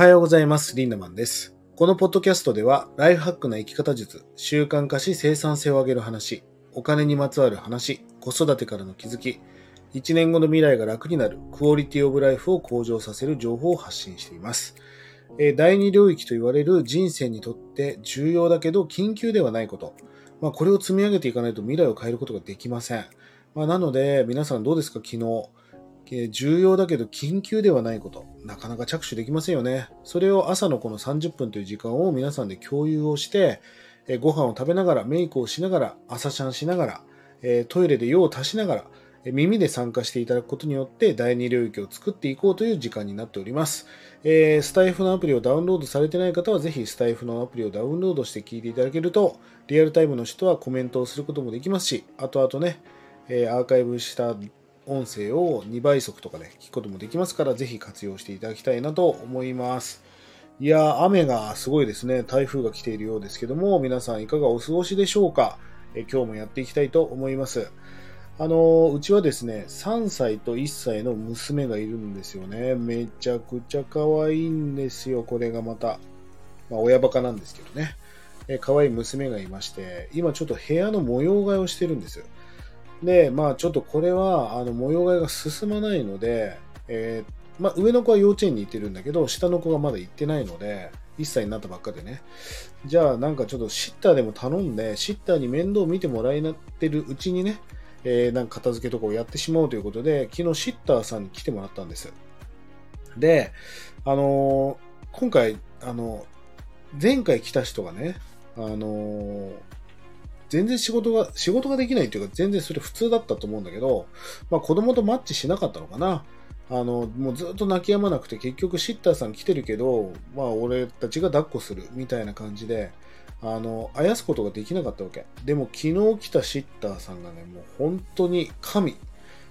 はようございます。リンダマンです。このポッドキャストでは、ライフハックな生き方術、習慣化し生産性を上げる話、お金にまつわる話、子育てからの気づき、1年後の未来が楽になる、クオリティオブライフを向上させる情報を発信しています。え第二領域と言われる人生にとって重要だけど緊急ではないこと。まあ、これを積み上げていかないと未来を変えることができません。まあ、なので、皆さんどうですか？昨日。重要だけど緊急ではないこと。なかなか着手できませんよね。それを朝のこの30分という時間を皆さんで共有をして、ご飯を食べながら、メイクをしながら、朝シャンしながら、トイレで用を足しながら、耳で参加していただくことによって第二領域を作っていこうという時間になっております。えースタイフのアプリをダウンロードされてない方はぜひスタイフのアプリをダウンロードして聞いていただけるとリアルタイムの人はコメントをすることもできますし後々ね、えーアーカイブした音声を2倍速とかで聞くこともできますからぜひ活用していただきたいなと思います。いや、雨がすごいですね。台風が来ているようですけども、皆さんいかがお過ごしでしょうか、え今日もやっていきたいと思います。あのうちはですね、3歳と1歳の娘がいるんですよね。めちゃくちゃ可愛いんですよ、これがまた。まあ、親バカなんですけどね。え可愛い娘がいまして、今ちょっと部屋の模様替えをしてるんです。で、まあちょっとこれは、あの、模様替えが進まないので、えーまあ上の子は幼稚園に行ってるんだけど、下の子がまだ行ってないので、1歳になったばっかでね。じゃあなんかちょっとシッターでも頼んで、シッターに面倒を見てもらいなってるうちにね、えーなんか片付けとかをやってしまおうということで、昨日シッターさんに来てもらったんです。で、あのー今回、あの前回来た人がね、あのー全然仕事が、仕事ができないっていうか、全然それ普通だったと思うんだけど、まあ子供とマッチしなかったのかな。あの、もうずっと泣き止まなくて、結局シッターさん来てるけど、まあ俺たちが抱っこするみたいな感じで、あの、あやすことができなかったわけ。でも昨日来たシッターさんがね、もう本当に神、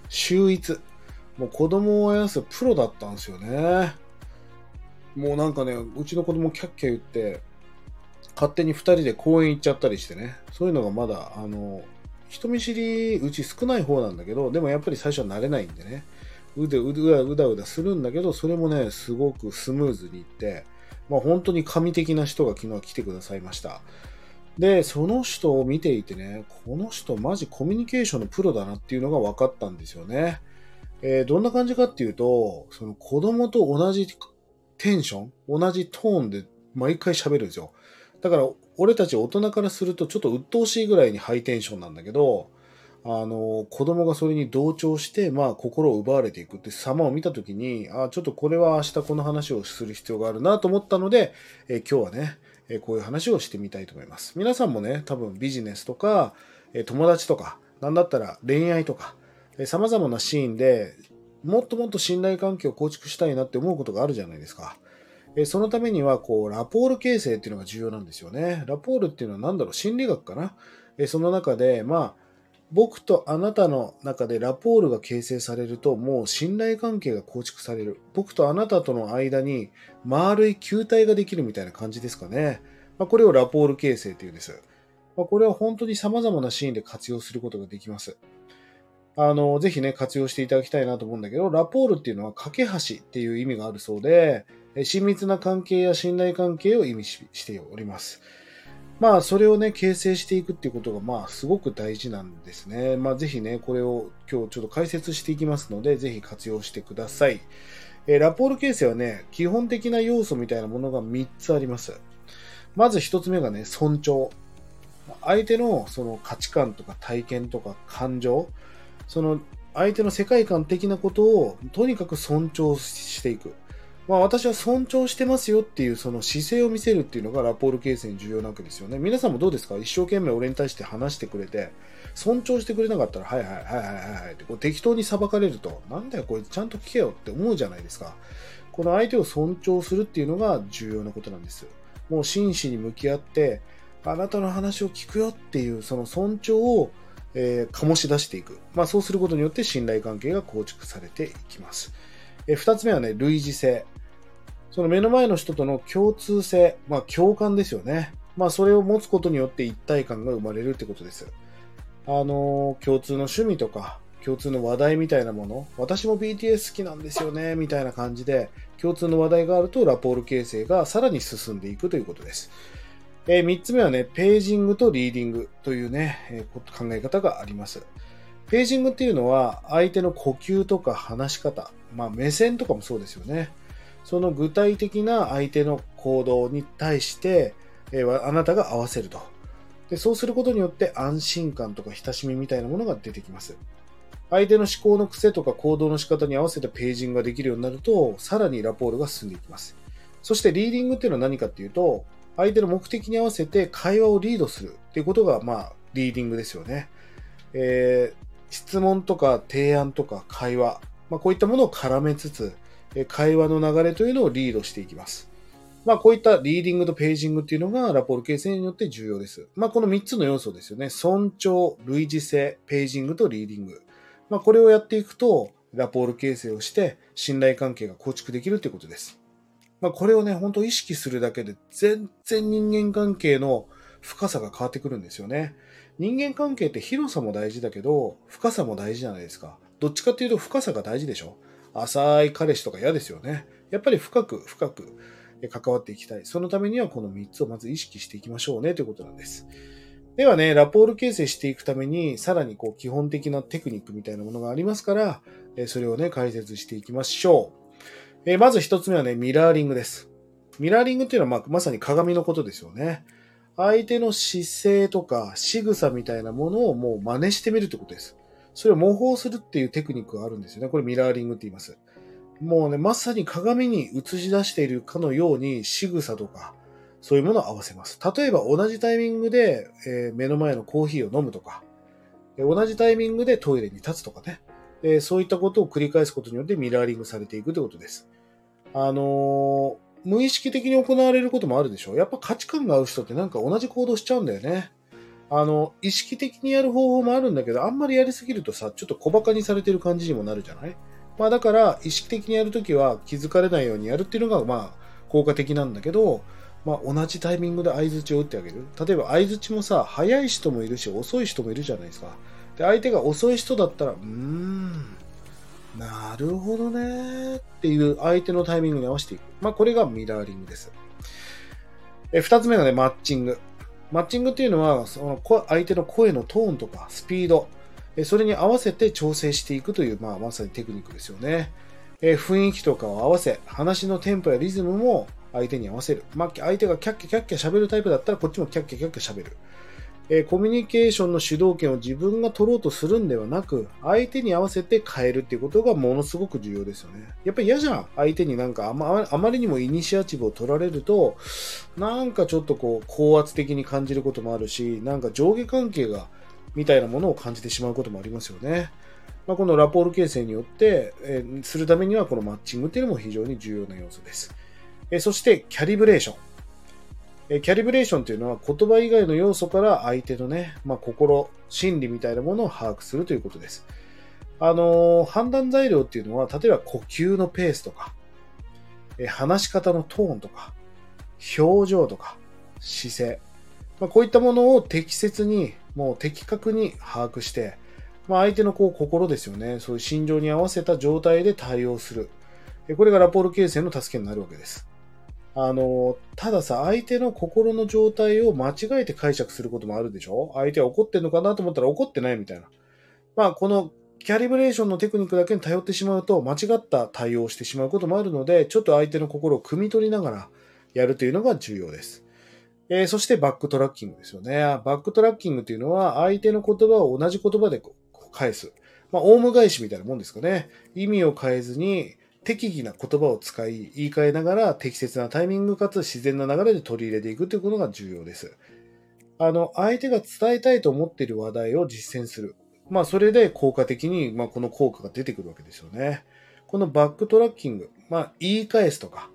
秀逸。もう子供をあやすプロだったんですよね。もうなんかね、うちの子供キャッキャ言って、勝手に2人で公園行っちゃったりしてね。そういうのがまだ、あの、人見知りうち少ない方なんだけど、でもやっぱり最初は慣れないんでね。うでうだうだうだするんだけど、それもね、すごくスムーズにいって、まあ本当に神的な人が昨日来てくださいました。で、その人を見ていてね、この人マジコミュニケーションのプロだなっていうのが分かったんですよね。えーどんな感じかっていうと、その子供と同じテンション、同じトーンで毎回喋るんですよ。だから、俺たち大人からするとちょっと鬱陶しいぐらいにハイテンションなんだけど、あの、子供がそれに同調して、まあ、心を奪われていくって様を見たときに、ああちょっとこれは明日この話をする必要があるなと思ったので、えー今日はね、えーこういう話をしてみたいと思います。皆さんもね、多分ビジネスとか、えー友達とか、なんだったら恋愛とか、えー様々なシーンでもっともっと信頼関係を構築したいなって思うことがあるじゃないですか。えそのためには、こう、ラポール形成っていうのが重要なんですよね。ラポールっていうのは何だろう、心理学かな？えその中で、まあ、僕とあなたの中でラポールが形成されると、もう信頼関係が構築される。僕とあなたとの間に丸い球体ができるみたいな感じですかね。まあ、これをラポール形成っていうんです。まあ、これは本当に様々なシーンで活用することができます。あの、ぜひね、活用していただきたいなと思うんだけど、ラポールっていうのは架け橋っていう意味があるそうで、親密な関係や信頼関係を意味ししております。まあ、それをね、形成していくっていうことが、まあ、すごく大事なんですね。まあ、ぜひね、これを今日ちょっと解説していきますので、ぜひ活用してください。えーラポール形成はね、基本的な要素みたいなものが3つあります。まず1つ目がね、尊重。相手のその価値観とか体験とか感情、その相手の世界観的なことをとにかく尊重していく。まあ私は尊重してますよっていうその姿勢を見せるっていうのがラポール形成に重要なわけですよね。皆さんもどうですか？一生懸命俺に対して話してくれて、尊重してくれなかったら、はいはいはいはいはいはいってこう適当に裁かれると、なんだよこいつちゃんと聞けよって思うじゃないですか。この相手を尊重するっていうのが重要なことなんです。もう真摯に向き合って、あなたの話を聞くよっていうその尊重を、えー醸し出していく。まあそうすることによって信頼関係が構築されていきます。えー二つ目はね、類似性。その目の前の人との共通性、まあ共感ですよね。まあそれを持つことによって一体感が生まれるってことです。あのー共通の趣味とか、共通の話題みたいなもの、私も BTS 好きなんですよね、みたいな感じで、共通の話題があるとラポール形成がさらに進んでいくということです。えー、3つ目はね、ページングとリーディングというね、えー、考え方があります。ページングっていうのは、相手の呼吸とか話し方、まあ目線とかもそうですよね。その具体的な相手の行動に対して、えー、あなたが合わせると。でそうすることによって安心感とか親しみみたいなものが出てきます。相手の思考の癖とか行動の仕方に合わせたページングができるようになると、さらにラポールが進んでいきます。そしてリーディングっていうのは何かっていうと、相手の目的に合わせて会話をリードするっていうことが、まあ、リーディングですよね。えー、質問とか提案とか会話、まあ、こういったものを絡めつつ、会話の流れというのをリードしていきます。まあ、こういったリーディングとページングっていうのがラポール形成によって重要です。まあ、この3つの要素ですよね。尊重、類似性、ページングとリーディング。まあ、これをやっていくと、ラポール形成をして信頼関係が構築できるということです。まあ、これをね、本当意識するだけで全然人間関係の深さが変わってくるんですよね。人間関係って広さも大事だけど、深さも大事じゃないですか。どっちかっていうと深さが大事でしょ浅い彼氏とか嫌ですよね。やっぱり深く深く関わっていきたい。そのためにはこの3つをまず意識していきましょうねということなんです。ではね、ラポール形成していくために、さらにこう基本的なテクニックみたいなものがありますから、それをね、解説していきましょう。えまず1つ目はね、ミラーリングです。ミラーリングっていうのはままさに鏡のことですよね。相手の姿勢とか仕草みたいなものをもう真似してみるってことです。それを模倣するっていうテクニックがあるんですよね。これミラーリングって言います。もうね、まさに鏡に映し出しているかのように仕草とか、そういうものを合わせます。例えば同じタイミングで、えー、目の前のコーヒーを飲むとか、同じタイミングでトイレに立つとかね、えー、そういったことを繰り返すことによってミラーリングされていくということです。あのー、無意識的に行われることもあるでしょ。やっぱ価値観が合う人ってなんか同じ行動しちゃうんだよね。あの、意識的にやる方法もあるんだけど、あんまりやりすぎるとさ、ちょっと小馬鹿にされてる感じにもなるじゃない？まあだから、意識的にやるときは気づかれないようにやるっていうのが、まあ、効果的なんだけど、まあ同じタイミングで相づちを打ってあげる。例えば相づちもさ、早い人もいるし、遅い人もいるじゃないですか。で、相手が遅い人だったら、うーん、なるほどねっていう相手のタイミングに合わせていく。まあこれがミラーリングです。え、二つ目がね、マッチング。マッチングっていうのは、その相手の声のトーンとかスピード、えそれに合わせて調整していくという、まあ、まさにテクニックですよね。え雰囲気とかを合わせ、話のテンポやリズムも相手に合わせる。まあ、相手がキャッキャキャッキャ喋るタイプだったら、こっちもキャッキャキャッキャ喋る。えコミュニケーションの主導権を自分が取ろうとするんではなく、相手に合わせて変えるっていうことがものすごく重要ですよね。やっぱり嫌じゃん。相手になんかあまあまりにもイニシアチブを取られると、なんかちょっとこう、高圧的に感じることもあるし、なんか上下関係が、みたいなものを感じてしまうこともありますよね。まあ、このラポール形成によって、え、するためにはこのマッチングっていうのも非常に重要な要素です。え、そして、キャリブレーション。キャリブレーションというのは言葉以外の要素から相手のね、まあ、心、心理みたいなものを把握するということです。あのー、判断材料っていうのは、例えば呼吸のペースとか、え話し方のトーンとか、表情とか、姿勢、まあ、こういったものを適切に、もう的確に把握して、まあ、相手のこう心ですよね、そういう心情に合わせた状態で対応する。これがラポール形成の助けになるわけです。あの、たださ、相手の心の状態を間違えて解釈することもあるでしょ？相手は怒ってんのかなと思ったら怒ってないみたいな。まあ、このキャリブレーションのテクニックだけに頼ってしまうと、間違った対応をしてしまうこともあるので、ちょっと相手の心を汲み取りながらやるというのが重要です。えー、そしてバックトラッキングですよね。バックトラッキングというのは、相手の言葉を同じ言葉で返す。まあ、オウム返しみたいなもんですかね。意味を変えずに、適宜な言葉を使い、言い換えながら適切なタイミングかつ自然な流れで取り入れていくということが重要です。あの、相手が伝えたいと思っている話題を実践する。まあ、それで効果的に、まあ、この効果が出てくるわけですよね。このバックトラッキング、まあ、言い返すとか、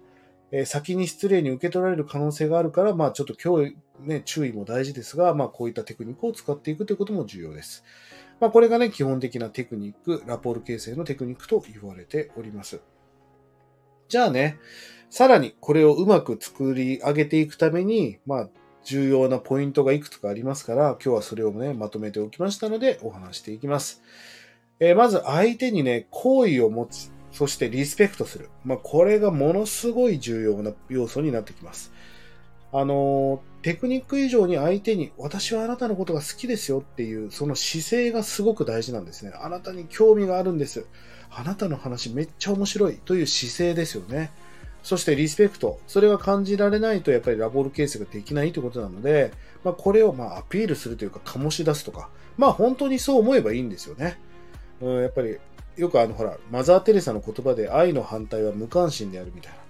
えー、先に失礼に受け取られる可能性があるから、まあ、ちょっと今日、ね、注意も大事ですが、まあ、こういったテクニックを使っていくということも重要です。まあ、これがね、基本的なテクニック、ラポール形成のテクニックと言われております。じゃあね、さらにこれをうまく作り上げていくために、まあ、重要なポイントがいくつかありますから、今日はそれをね、まとめておきましたので、お話していきます。えーまず相手にね、好意を持つ。そしてリスペクトする。まあ、これがものすごい重要な要素になってきます。あのーテクニック以上に相手に私はあなたのことが好きですよっていうその姿勢がすごく大事なんですね。あなたに興味があるんです。あなたの話めっちゃ面白いという姿勢ですよね。そしてリスペクト。それが感じられないとやっぱりラボール形成ができないということなので、まあ、これをまあアピールするというか醸し出すとか、まあ本当にそう思えばいいんですよね。うん、やっぱりよくあのほら、マザー・テレサの言葉で愛の反対は無関心であるみたいな。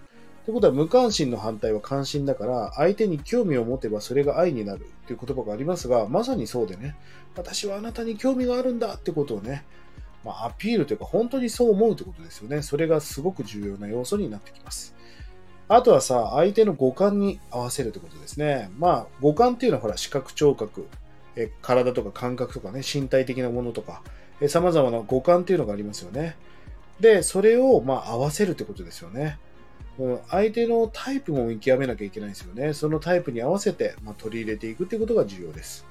ということは無関心の反対は関心だから相手に興味を持てばそれが愛になるっていう言葉がありますがまさにそうでね私はあなたに興味があるんだってことをね、まあ、アピールというか本当にそう思うってことですよね。それがすごく重要な要素になってきます。あとはさ相手の五感に合わせるってことですね。まあ五感っていうのはほら視覚聴覚。え体とか感覚とかね身体的なものとか。さまざまな五感っていうのがありますよね。でそれをまあ合わせるってことですよね。相手のタイプも見極めなきゃいけないですよね。そのタイプに合わせて、ま取り入れていくということが重要です。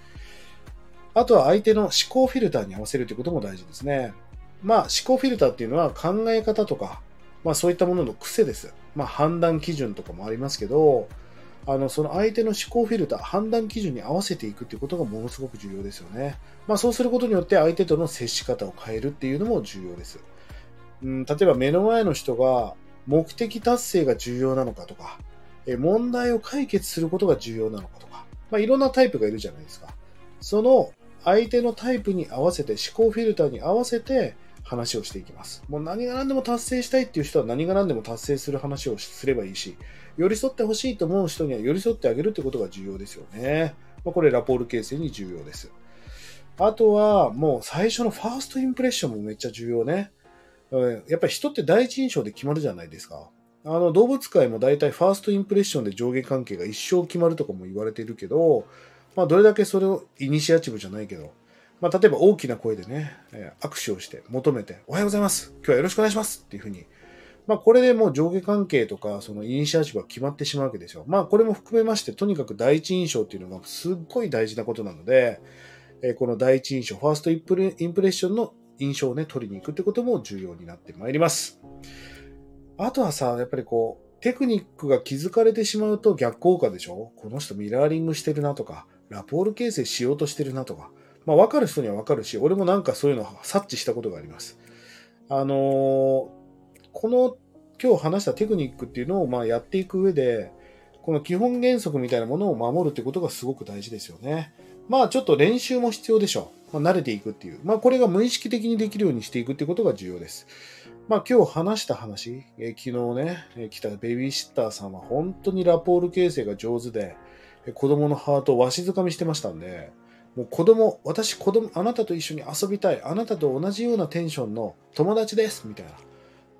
あとは相手の思考フィルターに合わせるということも大事ですね。まあ思考フィルターっていうのは考え方とか、まあそういったものの癖です。まあ判断基準とかもありますけど、あの、その相手の思考フィルター、判断基準に合わせていくっていうことがものすごく重要ですよね。まあそうすることによって相手との接し方を変えるっていうのも重要です。うん、例えば目の前の人が目的達成が重要なのかとか、え問題を解決することが重要なのかとか、まあ、いろんなタイプがいるじゃないですか。その相手のタイプに合わせて、思考フィルターに合わせて話をしていきます。もう何が何でも達成したいっていう人は何が何でも達成する話をすればいいし、寄り添ってほしいと思う人には寄り添ってあげるってことが重要ですよね。まあ、これラポール形成に重要です。あとは、もう最初のファーストインプレッションもめっちゃ重要ね。やっぱり人って第一印象で決まるじゃないですか。あの動物界も大体ファーストインプレッションで上下関係が一生決まるとかも言われてるけど、まあ、どれだけそれをイニシアチブじゃないけど、まあ、例えば大きな声でね、握手をして求めて、おはようございます。今日はよろしくお願いしますっていうふうに、まあ、これでもう上下関係とか、そのイニシアチブが決まってしまうわけですよ。まあ、これも含めまして、とにかく第一印象っていうのがすっごい大事なことなので、えこの第一印象、ファーストインプレッションの印象をね、取りに行くってことも重要になってまいります。あとはさ、やっぱりこう、テクニックが気づかれてしまうと逆効果でしょ？この人ミラーリングしてるなとか、ラポール形成しようとしてるなとか、まあ分かる人には分かるし、俺もなんかそういうのを察知したことがあります。あのー、この今日話したテクニックっていうのをまあやっていく上で、この基本原則みたいなものを守るってことがすごく大事ですよね。まあちょっと練習も必要でしょう。まあ、慣れていくっていう。まあこれが無意識的にできるようにしていくってことが重要です。まあ今日話した話、え昨日ね、え来たベビーシッターさんは本当にラポール形成が上手で、子供のハートをわしづかみしてましたんで、もう子供、私子供、あなたと一緒に遊びたい、あなたと同じようなテンションの友達ですみたいな。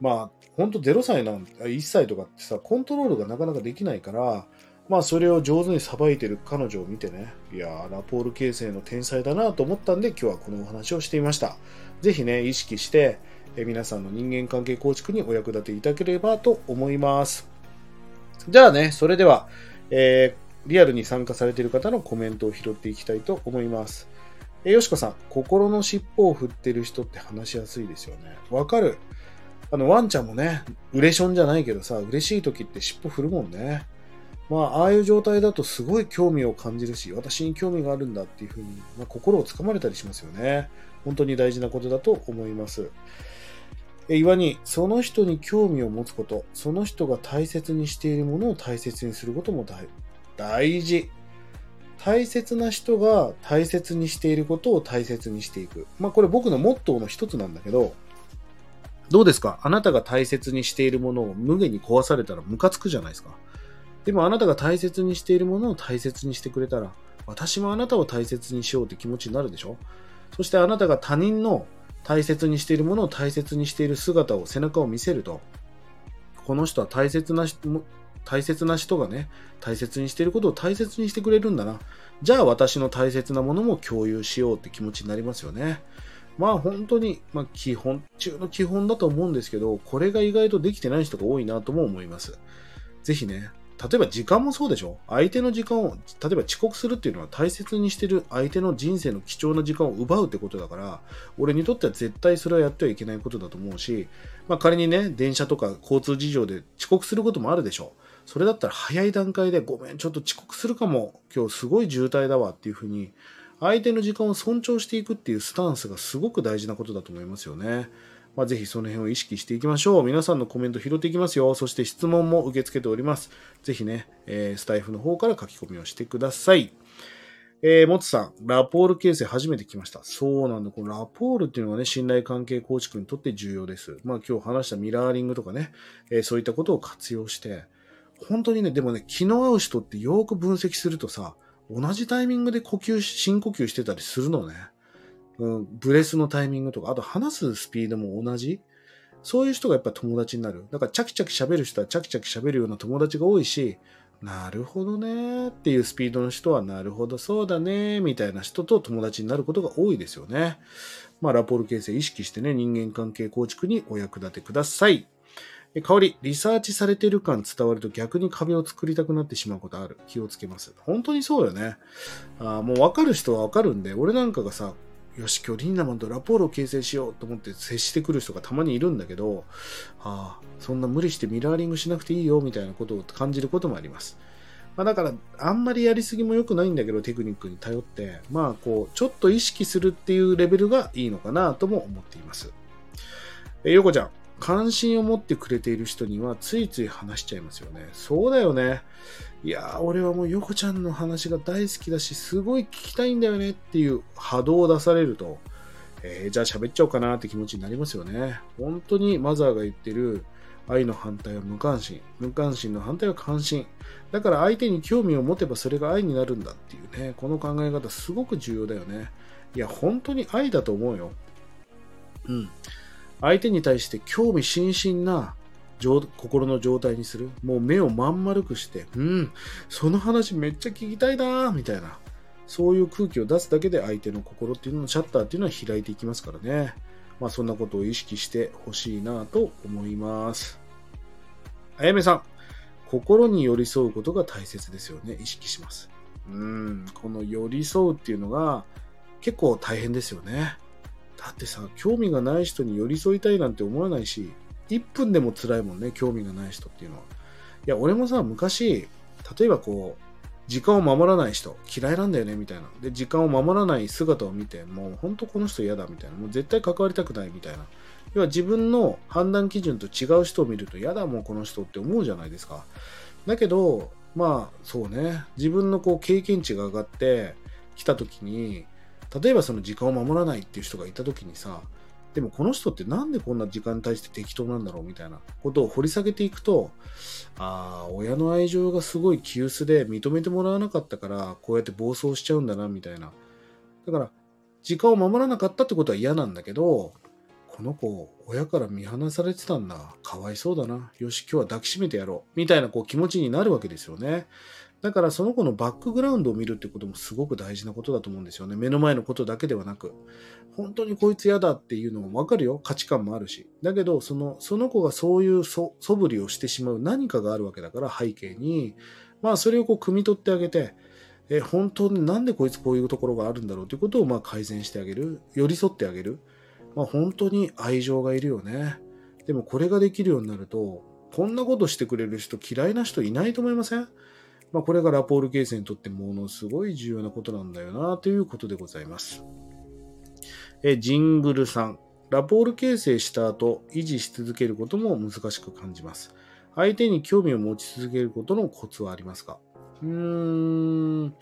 まあ、ほんと0歳なん1歳とかってさ、コントロールがなかなかできないから、まあそれを上手にさばいてる彼女を見てね、いやー、ラポール形成の天才だなと思ったんで今日はこのお話をしてみました。ぜひね、意識して、え皆さんの人間関係構築にお役立ていただければと思います。じゃあね、それでは、えー、リアルに参加されている方のコメントを拾っていきたいと思います。え、よしこさん、心の尻尾を振ってる人って話しやすいですよね。わかる。あの、ワンちゃんもね、ウレションじゃないけどさ、嬉しい時って尻尾振るもんね。まあ、ああいう状態だとすごい興味を感じるし、私に興味があるんだっていうふうに、まあ、心をつかまれたりしますよね。本当に大事なことだと思います。え岩に、その人に興味を持つこと、その人が大切にしているものを大切にすることも大事。大切な人が大切にしていることを大切にしていく。まあこれ僕のモットーの一つなんだけど、どうですか？あなたが大切にしているものを無限に壊されたらムカつくじゃないですか。でもあなたが大切にしているものを大切にしてくれたら、私もあなたを大切にしようって気持ちになるでしょ？そしてあなたが他人の大切にしているものを大切にしている姿を、背中を見せると、この人は大切な、大切な人がね、大切にしてることを大切にしてくれるんだな。じゃあ私の大切なものも共有しようって気持ちになりますよね。まあ本当に、まあ基本中の基本だと思うんですけど、これが意外とできてない人が多いなとも思います。ぜひね、例えば時間もそうでしょ相手の時間を、例えば遅刻するっていうのは大切にしてる相手の人生の貴重な時間を奪うってことだから、俺にとっては絶対それはやってはいけないことだと思うし、まあ仮にね、電車とか交通事情で遅刻することもあるでしょうそれだったら早い段階でごめん、ちょっと遅刻するかも、今日すごい渋滞だわっていうふうに、相手の時間を尊重していくっていうスタンスがすごく大事なことだと思いますよね。まあ、ぜひその辺を意識していきましょう。皆さんのコメント拾っていきますよ。そして質問も受け付けております。ぜひね、えー、スタイフの方から書き込みをしてください。えー、もつさん、ラポール形成初めて来ました。そうなんだ。このラポールっていうのはね、信頼関係構築にとって重要です。まあ今日話したミラーリングとかね、えー、そういったことを活用して、本当にね、でもね、気の合う人ってよく分析するとさ、同じタイミングで呼吸、深呼吸してたりするのね。うん、ブレスのタイミングとか、あと話すスピードも同じ。そういう人がやっぱ友達になる。だからチャキチャキ喋る人はチャキチャキ喋るような友達が多いし、なるほどねっていうスピードの人はなるほどそうだねみたいな人と友達になることが多いですよね。まあラポール形成意識してね、人間関係構築にお役立てください。香り、リサーチされてる感伝わると逆に壁を作りたくなってしまうことある。気をつけます。本当にそうよね。あもう分かる人は分かるんで、俺なんかがさ、よし、今日リンナマンとラポールを形成しようと思って接してくる人がたまにいるんだけど、ああ、そんな無理してミラーリングしなくていいよみたいなことを感じることもあります。まあ、だから、あんまりやりすぎも良くないんだけど、テクニックに頼って、まあ、こう、ちょっと意識するっていうレベルがいいのかなとも思っています。え、ヨコちゃん、関心を持ってくれている人にはついつい話しちゃいますよね。そうだよね。いやー、俺はもうヨコちゃんの話が大好きだし、すごい聞きたいんだよねっていう波動を出されると、えー、じゃあ喋っちゃおうかなって気持ちになりますよね。本当にマザーが言ってる愛の反対は無関心。無関心の反対は関心。だから相手に興味を持てばそれが愛になるんだっていうね、この考え方すごく重要だよね。いや、本当に愛だと思うよ。うん。相手に対して興味津々な心の状態にする。もう目をまん丸くして、うん、その話めっちゃ聞きたいなみたいな。そういう空気を出すだけで相手の心っていうののシャッターっていうのは開いていきますからね。まあそんなことを意識してほしいなと思います。あやめさん、心に寄り添うことが大切ですよね。意識します。うん、この寄り添うっていうのが結構大変ですよね。だってさ、興味がない人に寄り添いたいなんて思わないし、1分でも辛いもんね、興味がない人っていうのは。いや、俺もさ、昔、例えばこう、時間を守らない人、嫌いなんだよね、みたいな。で、時間を守らない姿を見て、もう本当この人嫌だ、みたいな。もう絶対関わりたくない、みたいな。要は自分の判断基準と違う人を見ると、嫌だ、もうこの人って思うじゃないですか。だけど、まあ、そうね。自分のこう経験値が上がってきた時に、例えばその時間を守らないっていう人がいた時にさ、でもこの人ってなんでこんな時間に対して適当なんだろうみたいなことを掘り下げていくと、ああ、親の愛情がすごい急須で認めてもらわなかったから、こうやって暴走しちゃうんだな、みたいな。だから、時間を守らなかったってことは嫌なんだけど、この子、親から見放されてたんだ。かわいそうだな。よし、今日は抱きしめてやろう。みたいなこう気持ちになるわけですよね。だからその子のバックグラウンドを見るってこともすごく大事なことだと思うんですよね。目の前のことだけではなく。本当にこいつ嫌だっていうのもわかるよ。価値観もあるし。だけど、その、その子がそういうそ素振りをしてしまう何かがあるわけだから、背景に。まあ、それをこう、汲み取ってあげて、え、本当になんでこいつこういうところがあるんだろうということを、まあ、改善してあげる。寄り添ってあげる。まあ、本当に愛情がいるよね。でも、これができるようになると、こんなことしてくれる人、嫌いな人いないと思いません？まあ、これがラポール形成にとってものすごい重要なことなんだよなということでございます。えジングルさん。ラポール形成した後、維持し続けることも難しく感じます。相手に興味を持ち続けることのコツはありますか？うーん。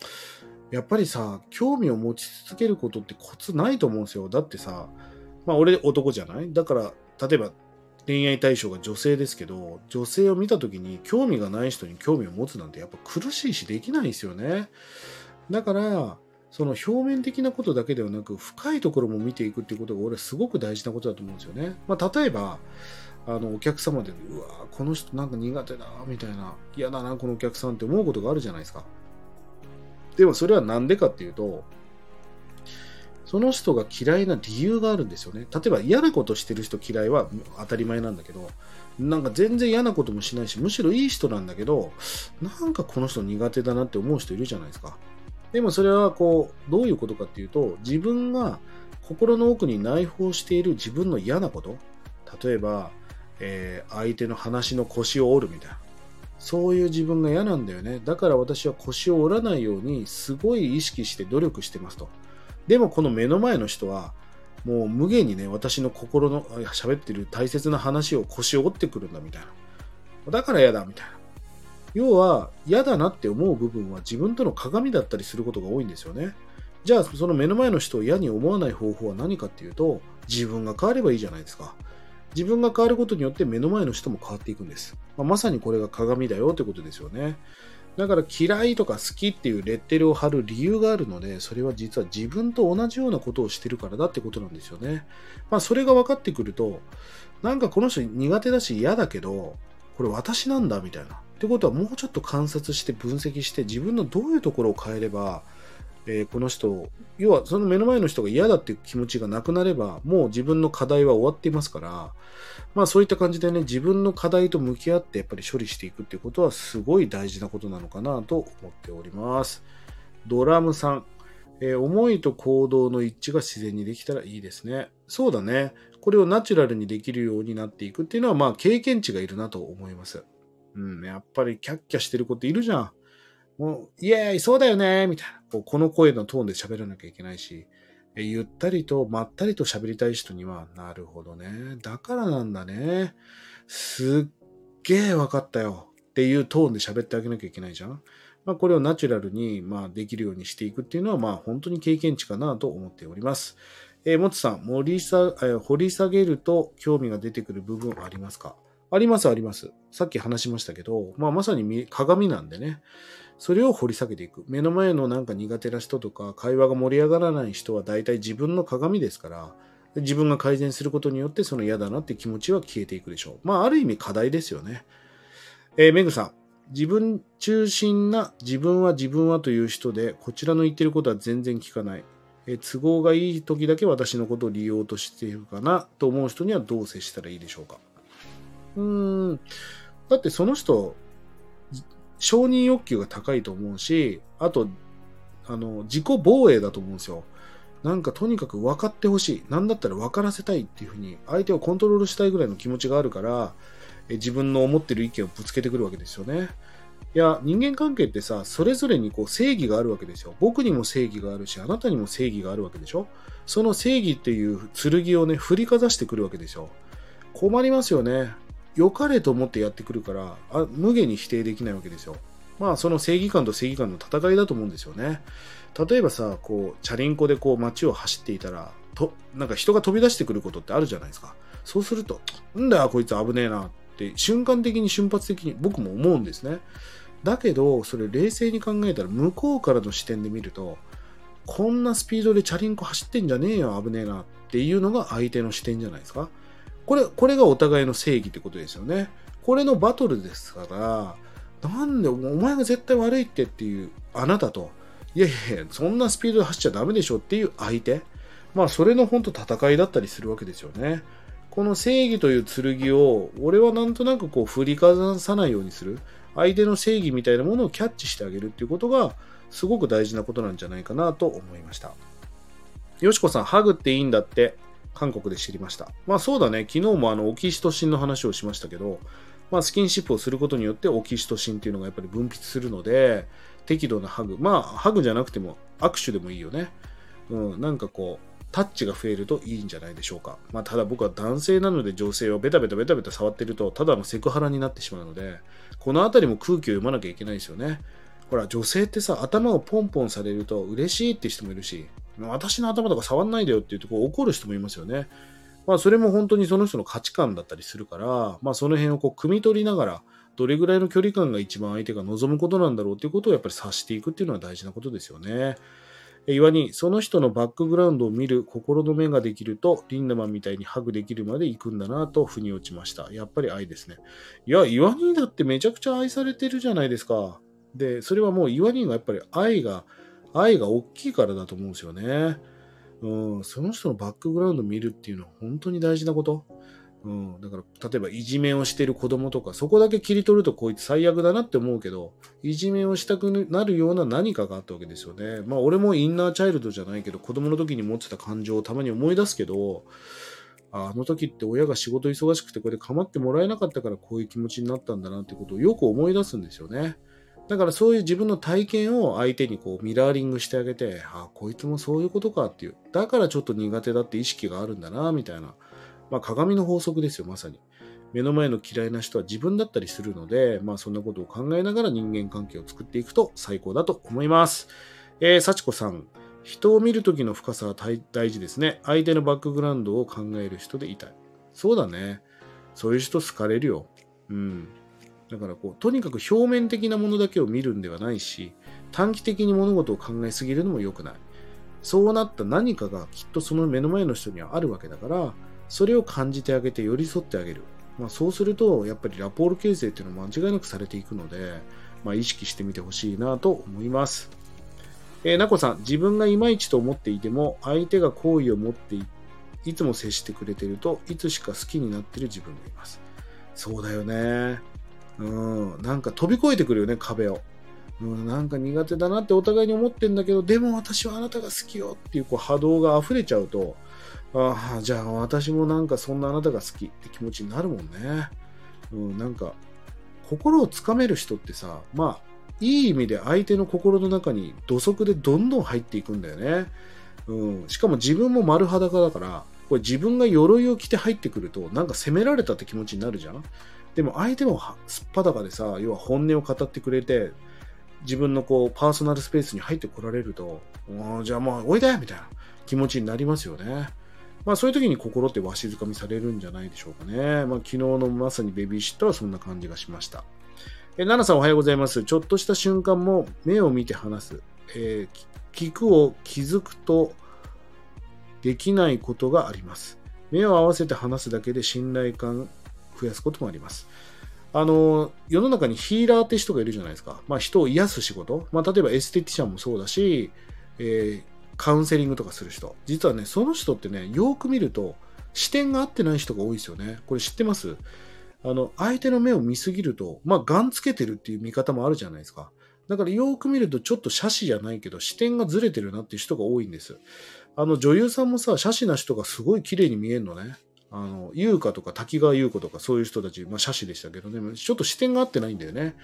やっぱりさ、興味を持ち続けることってコツないと思うんですよ。だってさ、まあ俺男じゃない？だから、例えば恋愛対象が女性ですけど、女性を見た時に興味がない人に興味を持つなんてやっぱ苦しいしできないですよね。だから、その表面的なことだけではなく、深いところも見ていくっていうことが俺はすごく大事なことだと思うんですよね。まあ、例えば、あの、お客様で、うわこの人なんか苦手だ、みたいな、嫌だな、このお客さんって思うことがあるじゃないですか。でもそれはなんでかっていうと、その人が嫌いな理由があるんですよね。例えば嫌なことしてる人嫌いは当たり前なんだけど、なんか全然嫌なこともしないし、むしろいい人なんだけど、なんかこの人苦手だなって思う人いるじゃないですか。でもそれはこう、どういうことかっていうと、自分が心の奥に内包している自分の嫌なこと、例えば、えー、相手の話の腰を折るみたいな。そういう自分が嫌なんだよね。だから私は腰を折らないようにすごい意識して努力してますと。でもこの目の前の人は、もう無限にね、私の心の喋ってる大切な話を腰を折ってくるんだみたいな。だから嫌だみたいな。要は嫌だなって思う部分は自分との鏡だったりすることが多いんですよね。じゃあその目の前の人を嫌に思わない方法は何かっていうと自分が変わればいいじゃないですか。自分が変わることによって目の前の人も変わっていくんです。まあ、まさにこれが鏡だよってことですよね。だから嫌いとか好きっていうレッテルを貼る理由があるので、それは実は自分と同じようなことをしてるからだってことなんですよね。まあそれが分かってくると、なんかこの人苦手だし嫌だけど、これ私なんだみたいな。ってことはもうちょっと観察して分析して自分のどういうところを変えれば、えー、この人、要はその目の前の人が嫌だっていう気持ちがなくなれば、もう自分の課題は終わっていますから、まあそういった感じでね、自分の課題と向き合ってやっぱり処理していくっていうことはすごい大事なことなのかなと思っております。ドラムさん、えー、思いと行動の一致が自然にできたらいいですね。そうだね。これをナチュラルにできるようになっていくっていうのは、まあ経験値がいるなと思います。うん、やっぱりキャッキャしてる子っているじゃん。もう、イエーイ、そうだよねみたいな。こうこの声のトーンで喋らなきゃいけないし、ゆったりとまったりと喋りたい人には、なるほどね。だからなんだね。すっげえ分かったよ。っていうトーンで喋ってあげなきゃいけないじゃん。まあ、これをナチュラルに、まあ、できるようにしていくっていうのは、まあ、本当に経験値かなと思っております。えー、もつさん、盛りさ、えー、掘り下げると興味が出てくる部分はありますか？あります、あります。さっき話しましたけど、まあ、まさに鏡なんでね。それを掘り下げていく。目の前のなんか苦手な人とか、会話が盛り上がらない人は大体自分の鏡ですから、自分が改善することによってその嫌だなって気持ちは消えていくでしょう。まあ、ある意味課題ですよね。えー、メグさん。自分中心な自分は自分はという人で、こちらの言ってることは全然聞かない。え都合がいい時だけ私のことを利用としているかなと思う人にはどう接したらいいでしょうか。うーん。だってその人、承認欲求が高いと思うし、あと、あの、自己防衛だと思うんですよ。なんかとにかく分かってほしい。なんだったら分からせたいっていうふうに、相手をコントロールしたいぐらいの気持ちがあるから、え自分の思ってる意見をぶつけてくるわけですよね。いや、人間関係ってさ、それぞれにこう正義があるわけですよ。僕にも正義があるし、あなたにも正義があるわけでしょその正義っていう剣をね、振りかざしてくるわけですよ。困りますよね。良かれと思ってやってくるからあ無限に否定できないわけですよ。まあその正義感と正義感の戦いだと思うんですよね。例えばさ、こう、チャリンコでこう街を走っていたら、と、なんか人が飛び出してくることってあるじゃないですか。そうすると、んだよこいつ危ねえなって瞬間的に瞬発的に僕も思うんですね。だけど、それ冷静に考えたら向こうからの視点で見ると、こんなスピードでチャリンコ走ってんじゃねえよ、危ねえなっていうのが相手の視点じゃないですか。これ、これがお互いの正義ってことですよね。これのバトルですから、なんでお前が絶対悪いってっていうあなたと、いやいやいや、そんなスピードで走っちゃダメでしょっていう相手。まあ、それの本当戦いだったりするわけですよね。この正義という剣を、俺はなんとなくこう振りかざさないようにする。相手の正義みたいなものをキャッチしてあげるっていうことが、すごく大事なことなんじゃないかなと思いました。よしこさん、ハグっていいんだって。韓国で知りました。まあそうだね、昨日もあのオキシトシンの話をしましたけど、まあ、スキンシップをすることによってオキシトシンっていうのがやっぱり分泌するので、適度なハグ、まあハグじゃなくても握手でもいいよね。うん、なんかこう、タッチが増えるといいんじゃないでしょうか。まあ、ただ僕は男性なので女性をベタベタベタベタ触ってると、ただのセクハラになってしまうので、このあたりも空気を読まなきゃいけないですよね。ほら、女性ってさ、頭をポンポンされると嬉しいって人もいるし、私の頭とか触んないでよって言うとこう怒る人もいますよね。まあそれも本当にその人の価値観だったりするから、まあその辺をこう汲み取りながら、どれぐらいの距離感が一番相手が望むことなんだろうっていうことをやっぱり察していくっていうのは大事なことですよね。岩に、その人のバックグラウンドを見る心の目ができると、リンダマンみたいにハグできるまで行くんだなと腑に落ちました。やっぱり愛ですね。いや、岩にだってめちゃくちゃ愛されてるじゃないですか。で、それはもう岩にがやっぱり愛が、愛が大きいからだと思うんですよね。うん、その人のバックグラウンド見るっていうのは本当に大事なこと。うん、だから、例えばいじめをしてる子供とか、そこだけ切り取るとこいつ最悪だなって思うけど、いじめをしたくなるような何かがあったわけですよね。まあ、俺もインナーチャイルドじゃないけど、子供の時に持ってた感情をたまに思い出すけど、あの時って親が仕事忙しくてこれで構ってもらえなかったからこういう気持ちになったんだなってことをよく思い出すんですよね。だからそういう自分の体験を相手にこうミラーリングしてあげて、あ、こいつもそういうことかっていう。だからちょっと苦手だって意識があるんだな、みたいな。まあ鏡の法則ですよ、まさに。目の前の嫌いな人は自分だったりするので、まあそんなことを考えながら人間関係を作っていくと最高だと思います。えー、幸子さん。人を見るときの深さは大事ですね。相手のバックグラウンドを考える人でいたい。そうだね。そういう人好かれるよ。うん。だからこう、とにかく表面的なものだけを見るんではないし、短期的に物事を考えすぎるのも良くない。そうなった何かがきっとその目の前の人にはあるわけだから、それを感じてあげて寄り添ってあげる。まあ、そうすると、やっぱりラポール形成っていうのは間違いなくされていくので、まあ、意識してみてほしいなと思います。えー、なこさん、自分がいまいちと思っていても、相手が好意を持っていいつも接してくれてるといつしか好きになってる自分がいます。そうだよね。うん。なんか飛び越えてくるよね、壁を。うん、なんか苦手だなってお互いに思ってんだけど、でも私はあなたが好きよっていうこう波動が溢れちゃうと、ああ、じゃあ私もなんかそんなあなたが好きって気持ちになるもんね。うん、なんか、心をつかめる人ってさ、まあ、いい意味で相手の心の中に土足でどんどん入っていくんだよね。うん。しかも自分も丸裸だから、これ自分が鎧を着て入ってくると、なんか責められたって気持ちになるじゃんでも相手もすっぱだかでさ、要は本音を語ってくれて、自分のこう、パーソナルスペースに入ってこられると、じゃあもうおいでみたいな気持ちになりますよね。まあそういう時に心ってわしづかみされるんじゃないでしょうかね。まあ昨日のまさにベビーシットはそんな感じがしました。え、ナナさんおはようございます。ちょっとした瞬間も目を見て話す。えー、聞くを気づくとできないことがあります。目を合わせて話すだけで信頼感増やすこともあります。あの、世の中にヒーラーって人がいるじゃないですか。まあ人を癒す仕事。まあ例えばエステティシャンもそうだし、えー、カウンセリングとかする人。実はね、その人ってね、よく見ると視点が合ってない人が多いですよね。これ知ってます？あの、相手の目を見すぎると、まあ、ガンつけてるっていう見方もあるじゃないですか。だからよく見るとちょっと写真じゃないけど視点がずれてるなっていう人が多いんです。あの女優さんもさ、写真な人がすごい綺麗に見えるのね。あの、優香とか滝川優子とかそういう人たち、まあ写真でしたけどね、ちょっと視点が合ってないんだよね。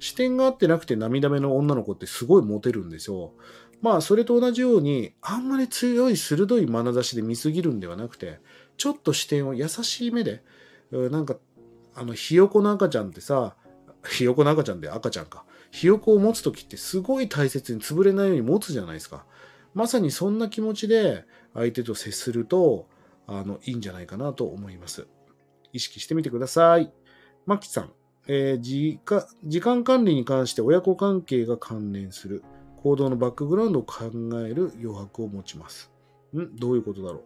視点が合ってなくて涙目の女の子ってすごいモテるんですよ。まあそれと同じように、あんまり強い鋭い眼差しで見すぎるんではなくて、ちょっと視点を優しい目で、なんかあの、ひよこの赤ちゃんってさ、ひよこの赤ちゃんで赤ちゃんか。ひよこを持つときってすごい大切に潰れないように持つじゃないですか。まさにそんな気持ちで相手と接すると、あの、いいんじゃないかなと思います。意識してみてください。マキさん、えー、時間時間管理に関して親子関係が関連する行動のバックグラウンドを考える余白を持ちます。ん？どういうことだろう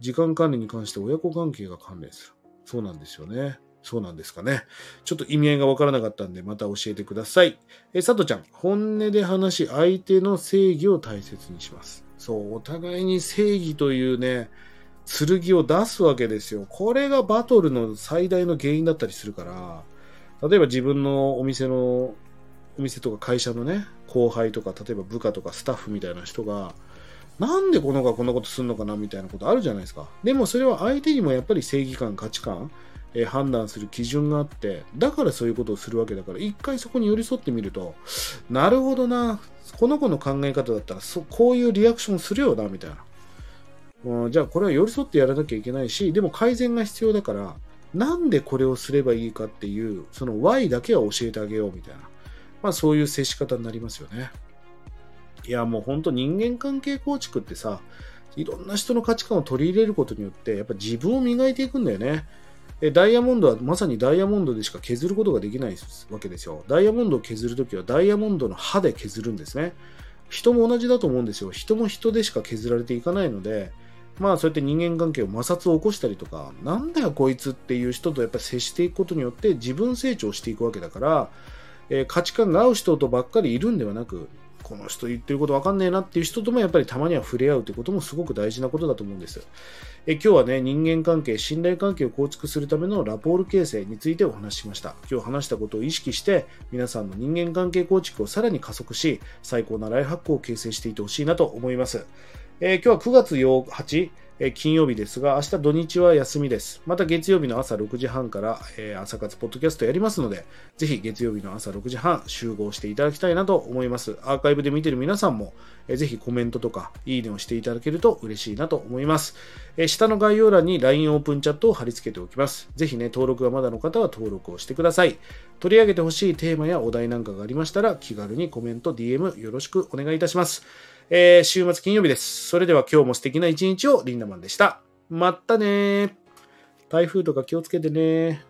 時間管理に関して親子関係が関連する。そうなんですよね。そうなんですかね。ちょっと意味合いがわからなかったんで、また教えてください。え、佐藤ちゃん、本音で話し、相手の正義を大切にします。そう、お互いに正義というね、剣を出すわけですよ。これがバトルの最大の原因だったりするから、例えば自分のお店の、お店とか会社のね、後輩とか、例えば部下とかスタッフみたいな人が、なんでこの子がこんなことするのかなみたいなことあるじゃないですか。でもそれは相手にもやっぱり正義感、価値観、え判断する基準があって、だからそういうことをするわけだから、一回そこに寄り添ってみると、なるほどな、この子の考え方だったらそ、こういうリアクションするよな、みたいな。うん、じゃあこれは寄り添ってやらなきゃいけないし、でも改善が必要だから、なんでこれをすればいいかっていう、その Y だけは教えてあげようみたいな。まあそういう接し方になりますよね。いやもう本当人間関係構築ってさ、いろんな人の価値観を取り入れることによって、やっぱ自分を磨いていくんだよね。ダイヤモンドはまさにダイヤモンドでしか削ることができないわけですよ。ダイヤモンドを削るときはダイヤモンドの刃で削るんですね。人も同じだと思うんですよ。人も人でしか削られていかないので、まあそうやって人間関係を摩擦を起こしたりとか、なんだよこいつっていう人とやっぱり接していくことによって自分成長していくわけだから、えー、価値観が合う人とばっかりいるんではなく、この人言ってることわかんねえなっていう人ともやっぱりたまには触れ合うということもすごく大事なことだと思うんです。え今日はね、人間関係、信頼関係を構築するためのラポール形成についてお話ししました。今日話したことを意識して、皆さんの人間関係構築をさらに加速し、最高なライフハックを形成していってほしいなと思います。えー、今日は9月8え金曜日ですが、明日土日は休みです。また月曜日の朝6時半から、えー、朝活ポッドキャストやりますので、ぜひ月曜日の朝6時半集合していただきたいなと思います。アーカイブで見てる皆さんも、えー、ぜひコメントとかいいねをしていただけると嬉しいなと思います。えー、下の概要欄に LINE オープンチャットを貼り付けておきます。ぜひね、登録がまだの方は登録をしてください。取り上げてほしいテーマやお題なんかがありましたら、気軽にコメント、DM よろしくお願いいたします。えー、週末金曜日です。それでは今日も素敵な一日をリンダマンでした。まったね台風とか気をつけてね